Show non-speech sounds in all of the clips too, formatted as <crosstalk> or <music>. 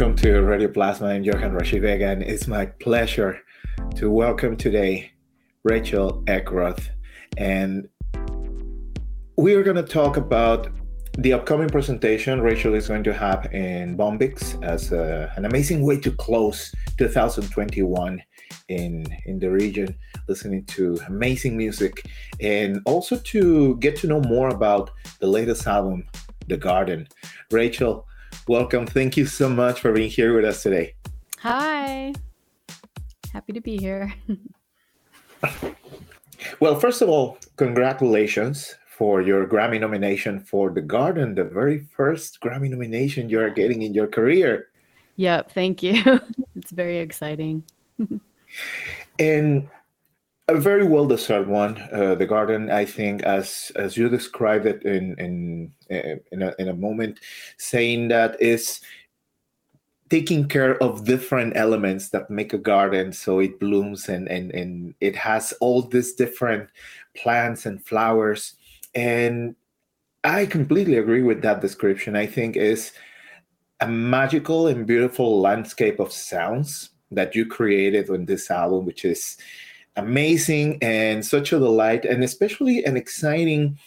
Welcome to Radio Plasma. I'm Johan Rashid again. It's my pleasure to welcome today Rachel Eckroth. And we are going to talk about the upcoming presentation Rachel is going to have in Bombyx as a, an amazing way to close 2021 in in the region, listening to amazing music, and also to get to know more about the latest album, The Garden. Rachel, welcome. Thank you so much for being here with us today. Hi. Happy to be here. <laughs> well, first of all, congratulations for your Grammy nomination for The Garden, the very first Grammy nomination you are getting in your career. Yep, thank you. <laughs> it's very exciting. <laughs> and a very well deserved one. Uh, the garden, I think, as as you described it in in uh, in a, in a moment, saying that is taking care of different elements that make a garden so it blooms and and and it has all these different plants and flowers and i completely agree with that description i think is a magical and beautiful landscape of sounds that you created on this album, which is amazing and such a delight, and especially an exciting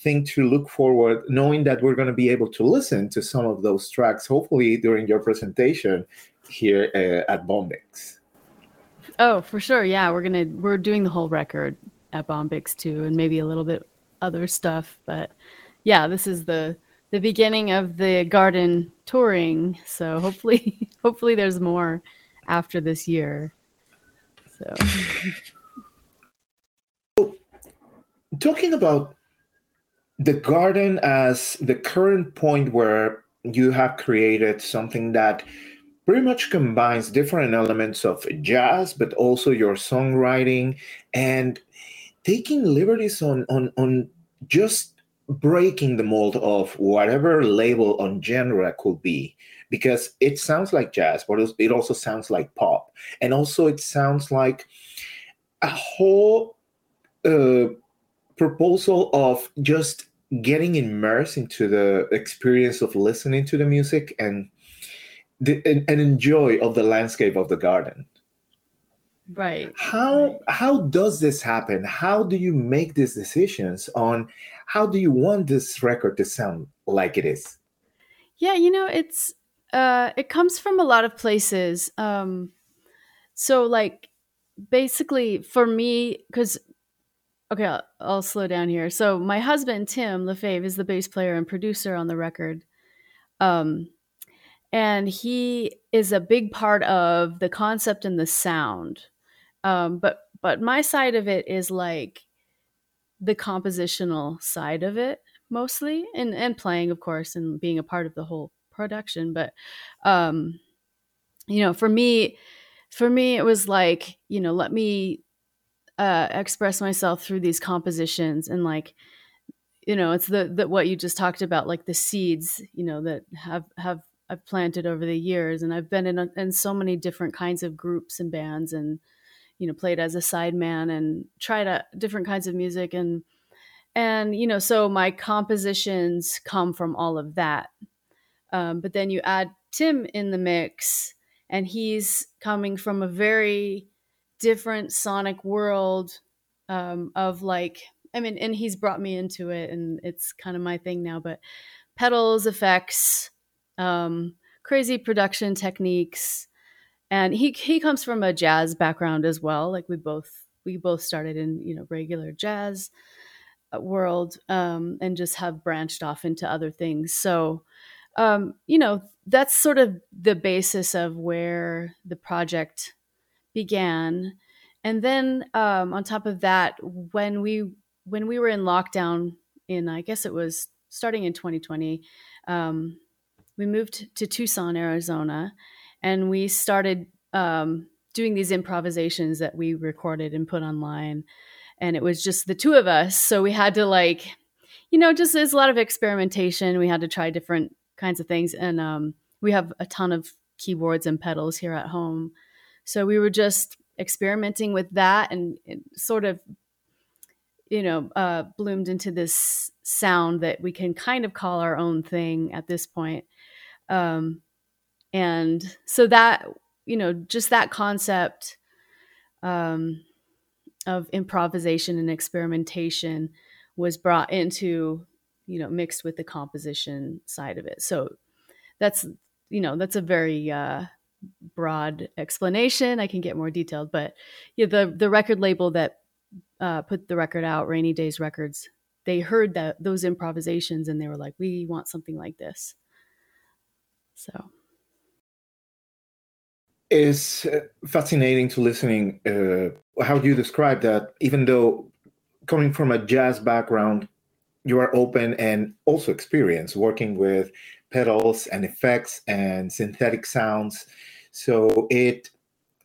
thing to look forward, knowing that we're going to be able to listen to some of those tracks, hopefully during your presentation here uh, at Bombyx. Oh, for sure. Yeah, we're gonna we're doing the whole record at Bombyx too, and maybe a little bit other stuff. But yeah, this is the the beginning of the garden touring. So hopefully, <laughs> hopefully there's more after this year. So, <laughs> talking about the garden as the current point where you have created something that pretty much combines different elements of jazz, but also your songwriting and taking liberties on on on just breaking the mold of whatever label on genre could be because it sounds like jazz, but it also sounds like pop. And also, it sounds like a whole uh, proposal of just getting immersed into the experience of listening to the music and, the, and, and enjoy of the landscape of the garden right how right. how does this happen how do you make these decisions on how do you want this record to sound like it is yeah you know it's uh, it comes from a lot of places. Um, so like basically for me, because okay, I'll, I'll, slow down here. So my husband Tim Lefebvre is the bass player and producer on the record, um, and he is a big part of the concept and the sound. Um, but but my side of it is like the compositional side of it mostly, and and playing of course, and being a part of the whole production but um you know for me for me it was like you know let me uh express myself through these compositions and like you know it's the, the what you just talked about like the seeds you know that have have I've planted over the years. And I've been in a, in so many different kinds of groups and bands and you know played as a sideman and tried a, different kinds of music. And and you know so my compositions come from all of that. Um, but then you add Tim in the mix, and he's coming from a very different sonic world um, of like, I mean, and he's brought me into it, and it's kind of my thing now. But pedals, effects, um, crazy production techniques, and he he comes from a jazz background as well. Like we both we both started in you know regular jazz uh, world um, and just have branched off into other things. So um, you know, that's sort of the basis of where the project began. And then um, on top of that, when we when we were in lockdown in I guess it was starting in 2020, um, we moved to Tucson, Arizona, and we started um, doing these improvisations that we recorded and put online. And it was just the two of us. So we had to, like, you know, just there's a lot of experimentation. We had to try different kinds of things. And um, we have a ton of keyboards and pedals here at home. So we were just experimenting with that and, sort of, you know, uh, bloomed into this sound that we can kind of call our own thing at this point. Um, and so that you know just that concept um, of improvisation and experimentation was brought into you know mixed with the composition side of it so that's you know that's a very uh, broad explanation i can get more detailed but yeah the the record label that uh, put the record out rainy days records they heard that those improvisations and they were like we want something like this so is uh, fascinating to listening. Uh, how do you describe that? Even though coming from a jazz background, you are open and also experienced working with pedals and effects and synthetic sounds. So it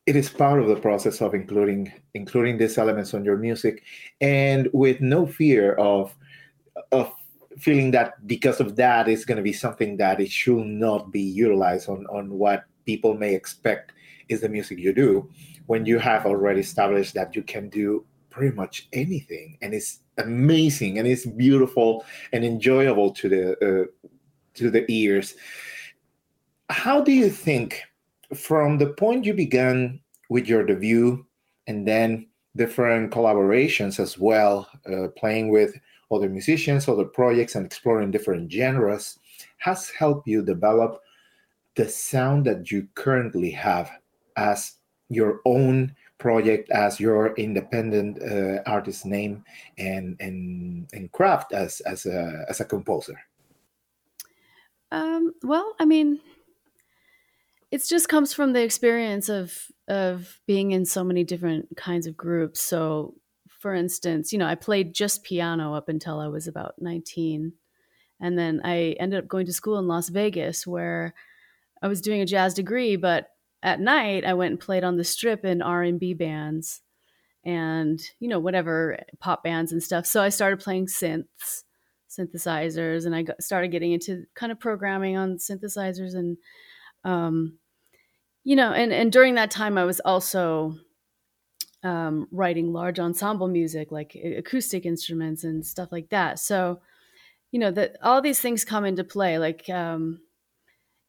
it is part of the process of including including these elements on your music, and with no fear of of feeling that because of that it's going to be something that it should not be utilized on on what people may expect is the music you do when you have already established that you can do pretty much anything and it's amazing and it's beautiful and enjoyable to the uh, to the ears. How do you think from the point you began with your debut and then different collaborations as well uh, playing with other musicians other projects and exploring different genres has helped you develop the sound that you currently have as your own project as your independent uh, artist name and and and craft as as a as a composer um, well i mean it just comes from the experience of of being in so many different kinds of groups. So for instance you know i played just piano up until i was about 19 and then i ended up going to school in las vegas where i was doing a jazz degree but at night I went and played on the strip in R&B bands and you know whatever pop bands and stuff. So I started playing synths, synthesizers and I got, started getting into kind of programming on synthesizers and um you know and and during that time I was also um, writing large ensemble music like acoustic instruments and stuff like that. So, you know, that all these things come into play. Like, um,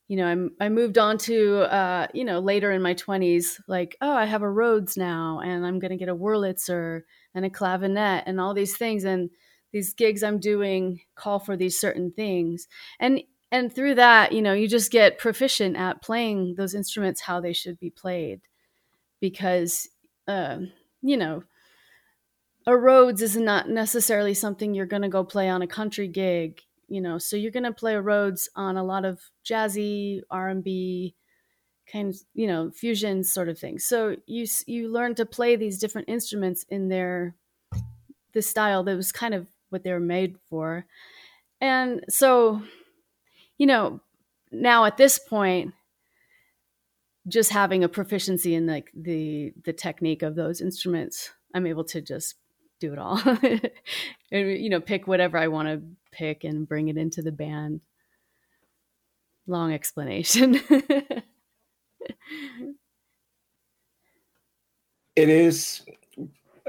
you know, I'm, I moved on to, uh, you know, later in my 20s, like, oh, I have a Rhodes now and I'm going to get a Wurlitzer and a clavinet and all these things. And these gigs I'm doing call for these certain things. And, and through that, you know, you just get proficient at playing those instruments how they should be played because, uh, you know, a Rhodes is not necessarily something you're going to go play on a country gig you know so you're going to play a Rhodes on a lot of jazzy r&b kind of you know fusion sort of things so you you learn to play these different instruments in their the style that was kind of what they were made for. And so you know now at this point just having a proficiency in like the the technique of those instruments i'm able to just do it all. <laughs> And you know pick whatever i want to pick and bring it into the band. Long explanation. <laughs> It is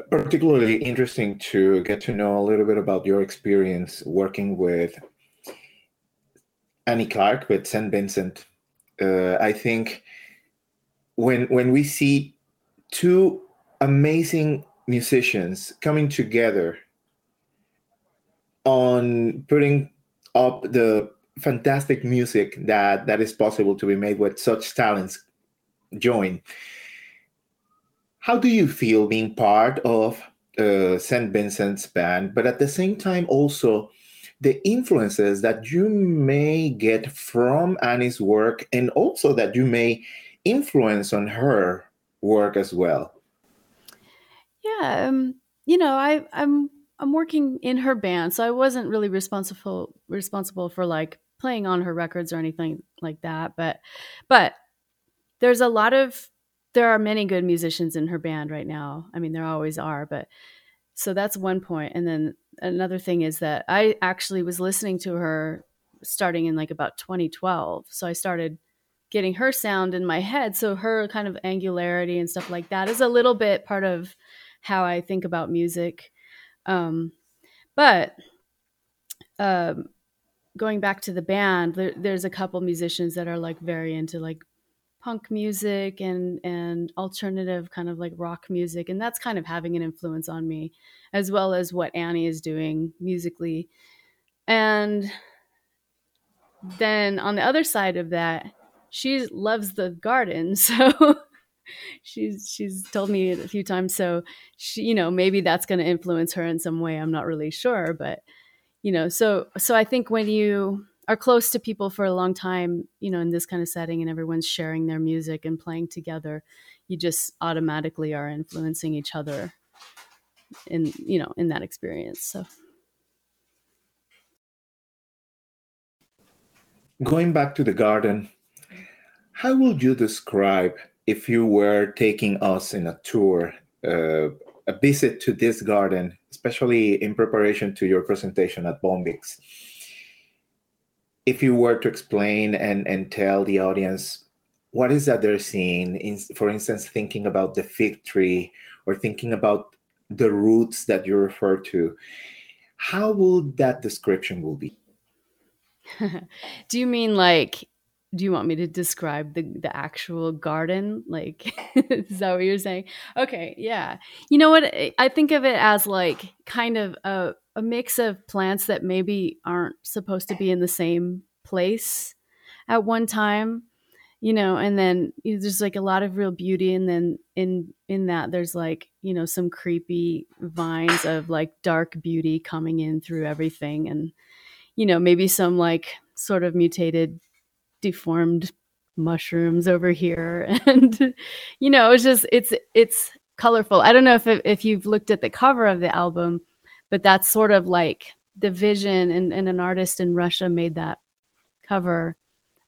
particularly interesting to get to know a little bit about your experience working with annie clark with st vincent. Uh, i think when when we see two amazing musicians coming together on putting up the fantastic music that that is possible to be made with such talents join how do you feel being part of uh, st vincent's band but at the same time also the influences that you may get from annie's work and also that you may influence on her work as well yeah, um, you know, I I'm I'm working in her band, so I wasn't really responsible responsible for like playing on her records or anything like that. But but there's a lot of there are many good musicians in her band right now. I mean, there always are, but so that's one point. And then another thing is that I actually was listening to her starting in like about 2012. So I started getting her sound in my head. So her kind of angularity and stuff like that is a little bit part of how I think about music. Um, but um, going back to the band, there, there's a couple musicians that are like very into like punk music and and alternative kind of like rock music, and that's kind of having an influence on me, as well as what Annie is doing musically. And then on the other side of that, she loves the garden, <laughs> so she's she's told me a few times. So she, you know, maybe that's going to influence her in some way. I'm not really sure, but you know so so i think when you are close to people for a long time you know in this kind of setting and everyone's sharing their music and playing together you just automatically are influencing each other in you know in that experience so. Going back to the garden how would you describe if you were taking us in a tour uh, a visit to this garden, especially in preparation to your presentation at Bombyx, if you were to explain and, and tell the audience what is that they're seeing, in, for instance, thinking about the fig tree or thinking about the roots that you refer to, how would that description will be? <laughs> Do you mean like do you want me to describe the the actual garden? Like <laughs> is that what you're saying? Okay yeah. You know what? I think of it as like kind of a, a mix of plants that maybe aren't supposed to be in the same place at one time you know and then you know, there's like a lot of real beauty and then in in that there's like you know some creepy vines of like dark beauty coming in through everything and you know maybe some like sort of mutated deformed mushrooms over here. <laughs> And you know it's just it's it's colorful. I don't know if if you've looked at the cover of the album but that's sort of like the vision and, and an artist in russia made that cover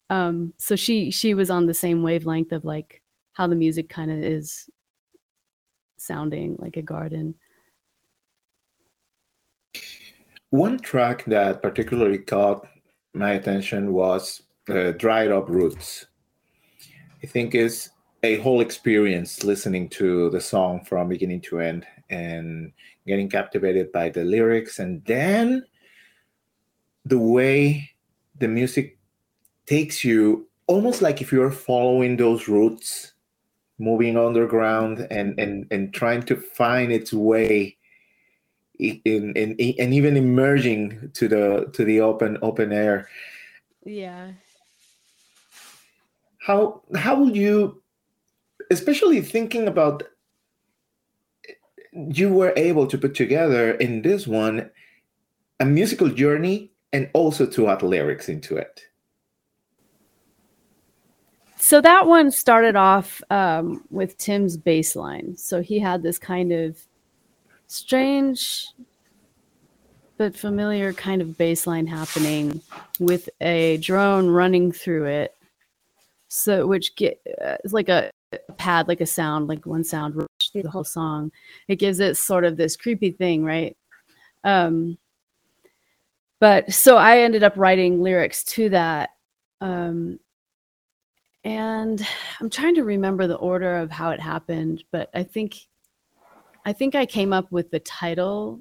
um so she she was on the same wavelength of like how the music kind of is sounding like a garden one track that particularly caught my attention was uh, dried up roots. I think is a whole experience listening to the song from beginning to end and getting captivated by the lyrics and then the way the music takes you almost like if you're following those roots moving underground and and and trying to find its way in, in, in and even emerging to the to the open open air. Yeah. How how will you especially thinking about you were able to put together in this one a musical journey and also to add lyrics into it. So that one started off um, with tim's bass line. So he had this kind of strange but familiar kind of bass line happening with a drone running through it. So which get uh, it's like a, a pad like a sound like one sound through the whole song. It gives it sort of this creepy thing right? Um but so i ended up writing lyrics to that um and i'm trying to remember the order of how it happened but i think i think i came up with the title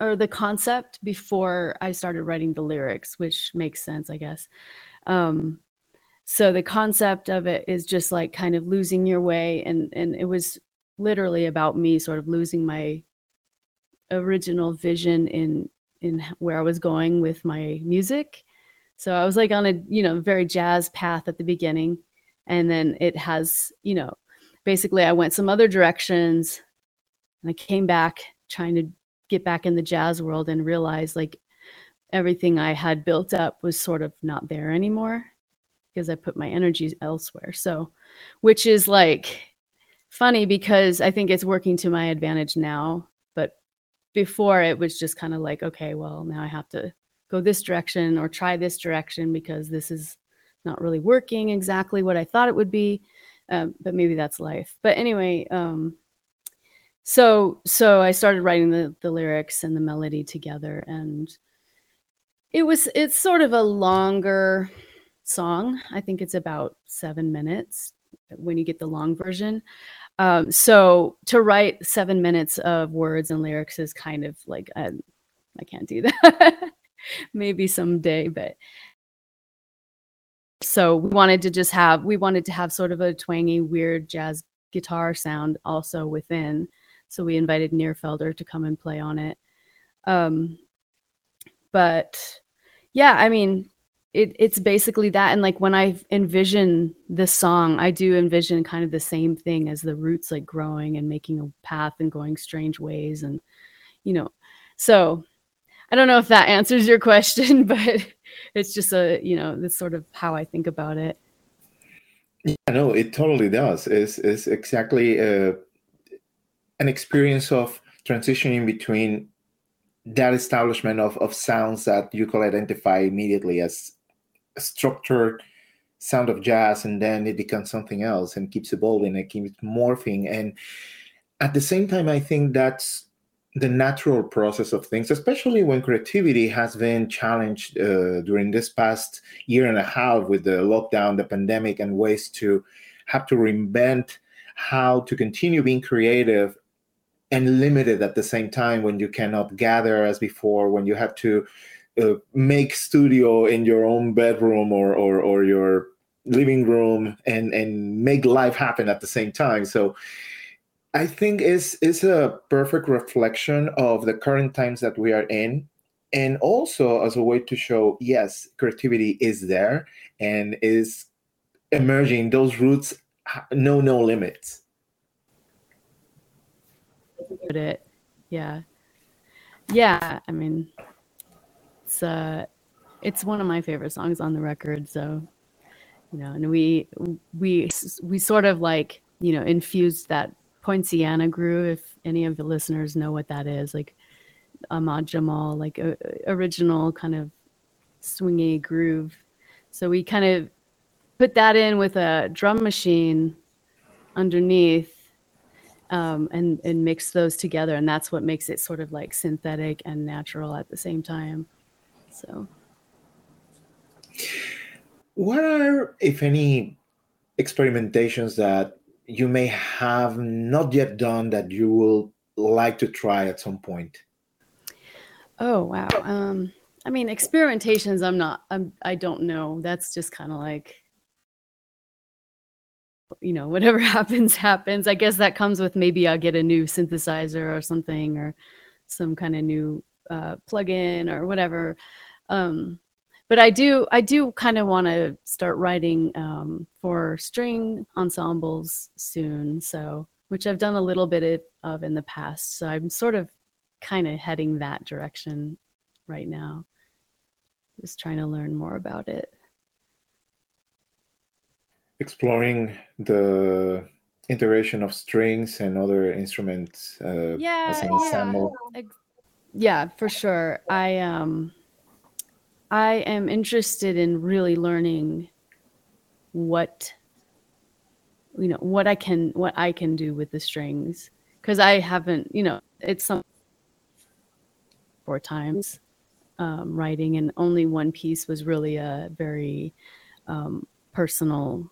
or the concept before i started writing the lyrics which makes sense i guess. Um so the concept of it is just like kind of losing your way and and it was literally about me sort of losing my original vision in in where I was going with my music. So I was like on a, you know, very jazz path at the beginning and then it has, you know, basically I went some other directions and I came back trying to get back in the jazz world and realized like everything I had built up was sort of not there anymore because I put my energy elsewhere. So, which is like funny because I think it's working to my advantage now. But before it was just kind of like, okay, well, now I have to go this direction or try this direction because this is not really working exactly what I thought it would be. Um, but maybe that's life. But anyway, um, so so I started writing the the lyrics and the melody together, and it was it's sort of a longer song. I think it's about seven minutes when you get the long version. Um, so to write seven minutes of words and lyrics is kind of like I, um, I can't do <laughs> that. Maybe someday, but so we wanted to just have we wanted to have sort of a twangy, weird jazz guitar sound also within. So we invited Nir Felder to come and play on it. Um, but yeah, I mean, it, it's basically that. And like when I envision this song, I do envision kind of the same thing as the roots like growing and making a path and going strange ways. And, you know, so I don't know if that answers your <laughs> question, but it's just a, you know, that's sort of how I think about it. Yeah, no, it totally does. It's, it's exactly uh, an experience of transitioning between that establishment of, of sounds that you could identify immediately as structured sound of jazz and then it becomes something else and keeps evolving and keeps morphing. And at the same time i think that's the natural process of things especially when creativity has been challenged uh, during this past year and a half with the lockdown the pandemic and ways to have to reinvent how to continue being creative and limited at the same time when you cannot gather as before when you have to uh, make studio in your own bedroom or, or or your living room and and make life happen at the same time so i think is is a perfect reflection of the current times that we are in and also as a way to show yes creativity is there and is emerging those roots know no limits it. Yeah. Yeah, I mean it's uh it's one of my favorite songs on the record, so you know, and we we we sort of like, you know, infused that poinciana groove if any of the listeners know what that is, like Ahmad Jamal, like a, original kind of swingy groove. So we kind of put that in with a drum machine underneath um, and and mix those together, and that's what makes it sort of like synthetic and natural at the same time. So, what are, if any, experimentations that you may have not yet done that you will like to try at some point? Oh wow. Um, I mean, experimentations. I'm not. I'm. I don't know. That's just kind of like you know <laughs> whatever happens happens i guess that comes with maybe i'll get a new synthesizer or something or some kind of new uh, plug-in or whatever um, but i do i do kind of want to start writing um, for string ensembles soon so which i've done a little bit of in the past so i'm sort of kind of heading that direction right now just trying to learn more about it exploring the integration of strings and other instruments uh, yeah, as an ensemble. Yeah. Yeah, for sure. I um I am interested in really learning what you know what I can what I can do with the strings because I haven't you know it's some four times um, writing and only one piece was really a very um, personal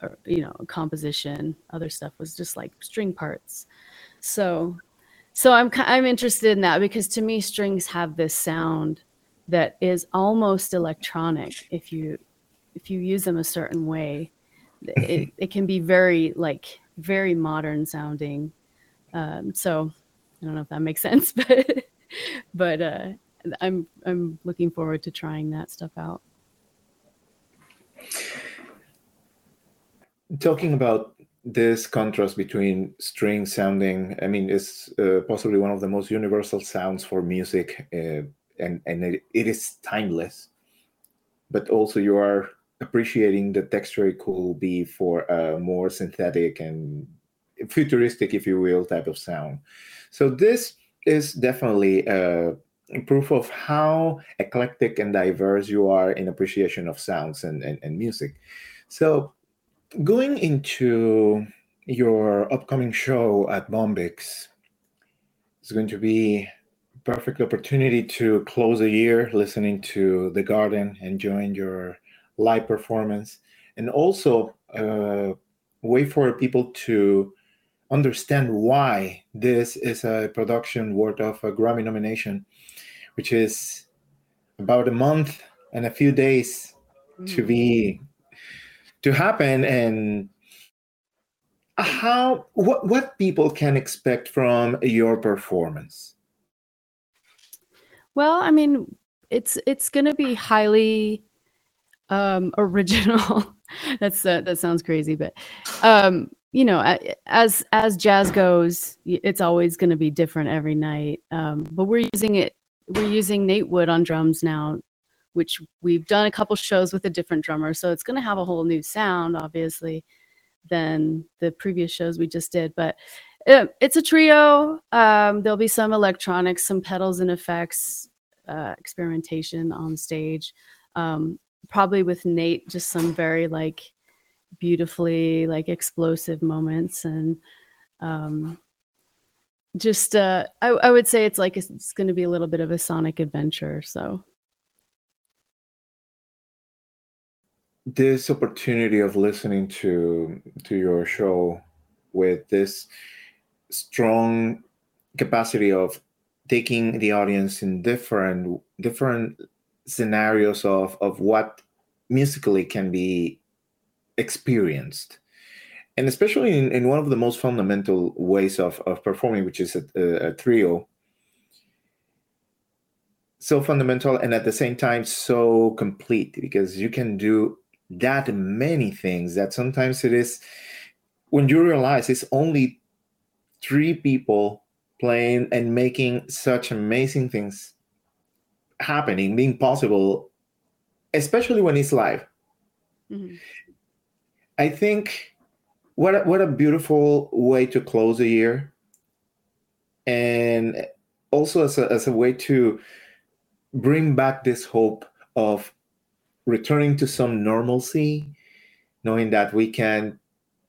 or, you know composition other stuff was just like string parts so so i'm i'm interested in that because to me strings have this sound that is almost electronic if you if you use them a certain way. It, <laughs> it can be very like very modern sounding. Um, so i don't know if that makes <laughs> sense but but uh, i'm i'm looking forward to trying that stuff out. Talking about this contrast between string sounding i mean it's uh, possibly one of the most universal sounds for music uh, and and it, it is timeless but also you are appreciating the texture it could be for a more synthetic and futuristic if you will type of sound so this is definitely a, proof of how eclectic and diverse you are in appreciation of sounds and, and, and music. So, going into your upcoming show at Bombyx is going to be a perfect opportunity to close a year listening to the garden enjoying your live performance and also a uh, way for people to understand why this is a production worth of a grammy nomination which is about a month and a few days mm. to be to happen and how what what people can expect from your performance? Well i mean it's it's going to be highly um <laughs> original. That's uh, that sounds crazy but um you know as as jazz goes it's always going to be different every night. Um but we're using it we're using Nate Wood on drums now, which we've done a couple shows with a different drummer. So it's going to have a whole new sound, obviously, than the previous shows we just did. But it, it's a trio. Um, there'll be some electronics, some pedals and effects, uh, experimentation on stage. Um, probably with Nate, just some very like beautifully like explosive moments and um, just uh I, I would say it's like it's going to be a little bit of a sonic adventure so this opportunity of listening to to your show with this strong capacity of taking the audience in different different scenarios of of what musically can be experienced. And especially in, in one of the most fundamental ways of, of performing, which is a, a, a trio, so fundamental and at the same time so complete because you can do that many things that sometimes it is when you realize it's only three people playing and making such amazing things happening being possible especially when it's live mm-hmm. i think what a, what a beautiful way to close a year and also as a, as a way to bring back this hope of returning to some normalcy knowing that we can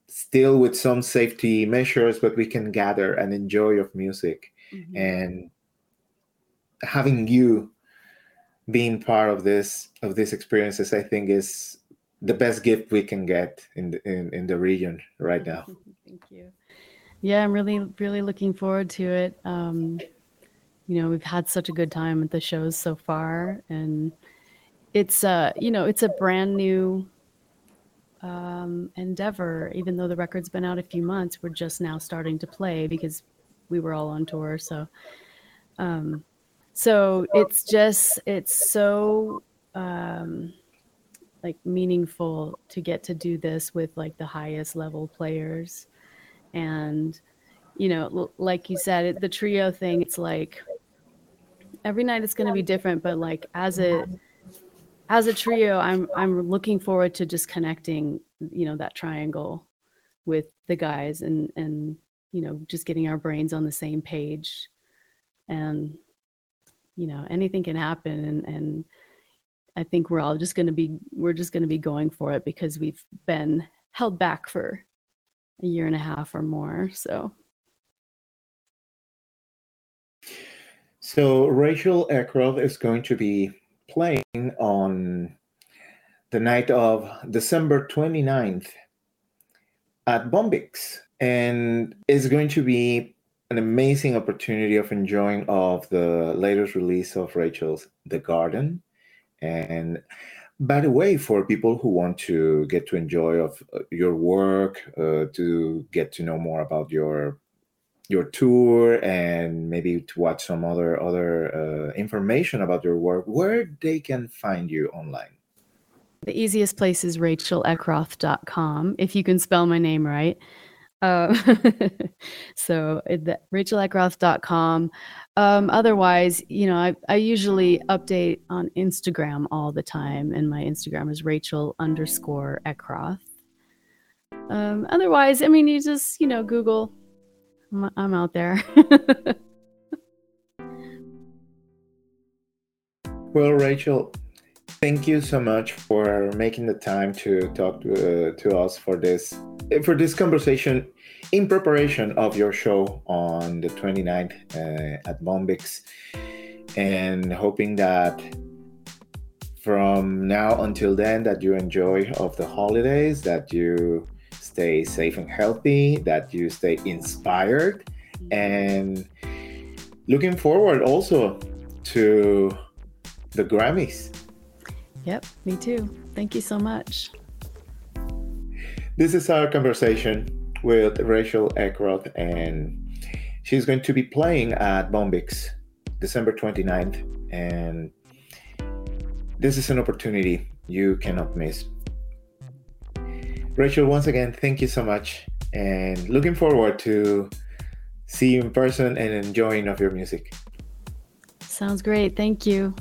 still with some safety measures but we can gather and enjoy of music mm-hmm. and having you being part of this of these experiences i think is the best gift we can get in the, in, in the region right now. <laughs> Thank you. Yeah, I'm really really looking forward to it. Um, you know, we've had such a good time at the shows so far, and it's a you know it's a brand new um, endeavor. Even though the record's been out a few months, we're just now starting to play because we were all on tour. So, um, so it's just it's so um like meaningful to get to do this with like the highest level players and you know like you said it, the trio thing it's like every night it's going to be different but like as a as a trio i'm i'm looking forward to just connecting you know that triangle with the guys and and you know just getting our brains on the same page and you know anything can happen and and I think we're all just going to be we're just going to be going for it because we've been held back for a year and a half or more. So. So Rachel Eckroth is going to be playing on the night of December 29th at Bombyx. And it's going to be an amazing opportunity of enjoying of the latest release of Rachel's The Garden. And by the way, for people who want to get to enjoy of uh, your work, uh, to get to know more about your your tour, and maybe to watch some other other uh, information about your work, where they can find you online. The easiest place is racheleckroth.com, if you can spell my name right. Uh, <laughs> so racheleckroth.com. Um, otherwise, you know, I, I usually update on Instagram all the time, and my Instagram is Rachel underscore Eckroth. Um, otherwise, I mean, you just, you know, Google. I'm, I'm out there. <laughs> Well, Rachel, thank you so much for making the time to talk to, uh, to us for this for this conversation in preparation of your show on the 29th uh, at Bombyx and hoping that from now until then that you enjoy of the holidays that you stay safe and healthy that you stay inspired mm-hmm. and looking forward also to the grammys. Yep me too. Thank you so much. This is our conversation with rachel eckroth and she's going to be playing at bombyx december 29th and this is an opportunity you cannot miss. Rachel, once again, thank you so much and looking forward to see you in person and enjoying of your music. Sounds great. Thank you.